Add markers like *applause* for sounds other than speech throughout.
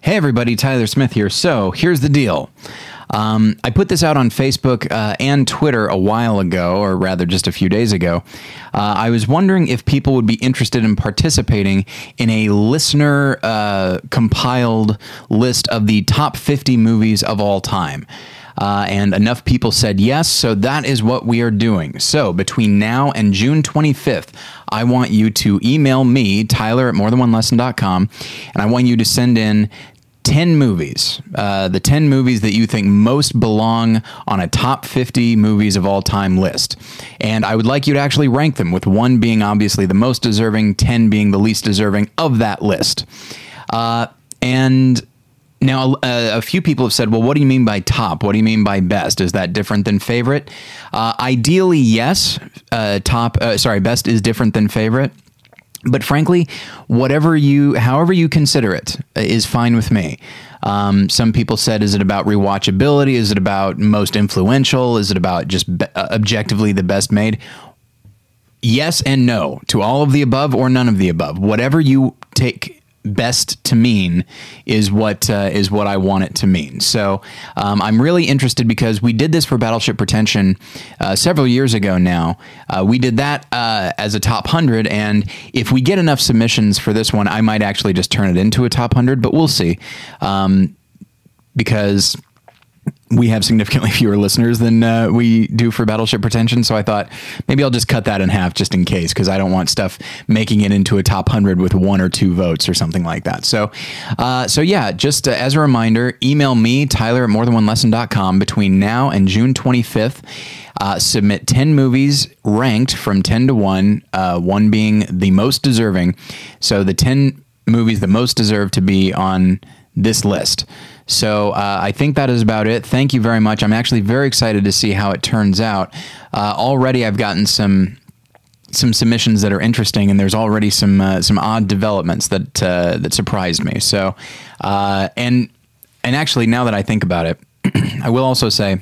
Hey, everybody, Tyler Smith here. So, here's the deal. Um, I put this out on Facebook uh, and Twitter a while ago, or rather just a few days ago. Uh, I was wondering if people would be interested in participating in a listener uh, compiled list of the top 50 movies of all time. Uh, and enough people said yes, so that is what we are doing. So between now and June 25th, I want you to email me, Tyler at morethanonelesson.com, and I want you to send in 10 movies, uh, the 10 movies that you think most belong on a top 50 movies of all time list. And I would like you to actually rank them, with one being obviously the most deserving, 10 being the least deserving of that list. Uh, and now, a few people have said, well, what do you mean by top? What do you mean by best? Is that different than favorite? Uh, ideally, yes. Uh, top, uh, sorry, best is different than favorite. But frankly, whatever you, however you consider it, uh, fine with me. Um, some people said, is it about rewatchability? Is it about most influential? Is it about just be- uh, objectively the best made? Yes and no to all of the above or none of the above. Whatever you take best to mean is what uh, is what I want it to mean. So um, I'm really interested because we did this for Battleship Pretension uh, several years ago. Now uh, we did that uh, as a top hundred, and if we get enough submissions for this one, I might actually just turn it into a top hundred. But we'll see, um, because we have significantly *laughs* fewer listeners than uh, we do for Battleship Pretension. So I thought maybe I'll just cut that in half just in case, because I don't want stuff making it into a top hundred with one or two votes or something like that. So, uh, so yeah, just uh, as a reminder, email me Tyler at morethanonelesson.com between now and June 25th. Uh, submit 10 movies ranked from 10 to 1, uh, 1 being the most deserving. So the 10 movies that most deserve to be on this list. So uh, I think that is about it. Thank you very much. I'm actually very excited to see how it turns out. Uh, already, I've gotten some some submissions that are interesting, and there's already some uh, some odd developments that uh, that surprised me. So, uh, and and actually, now that I think about it, *clears throat* I will also say.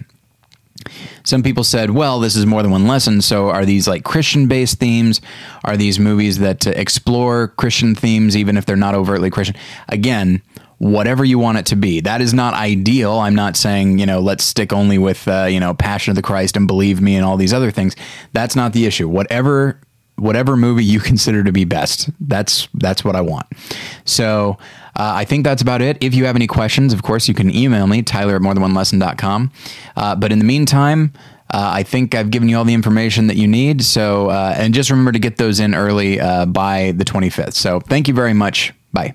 Some people said, well, this is more than one lesson. So, are these like Christian based themes? Are these movies that uh, explore Christian themes, even if they're not overtly Christian? Again, whatever you want it to be. That is not ideal. I'm not saying, you know, let's stick only with, uh, you know, Passion of the Christ and Believe Me and all these other things. That's not the issue. Whatever whatever movie you *laughs* consider to be best. That's that's what I want. So uh, I think that's about it. If you have any questions, of course, you can email me, Tyler at morethanonelesson.com. Uh, but in the meantime, uh, I think I've given you all the information that you need. So, uh, and just remember to get those in early uh, by the 25th. So, thank you very much. Bye.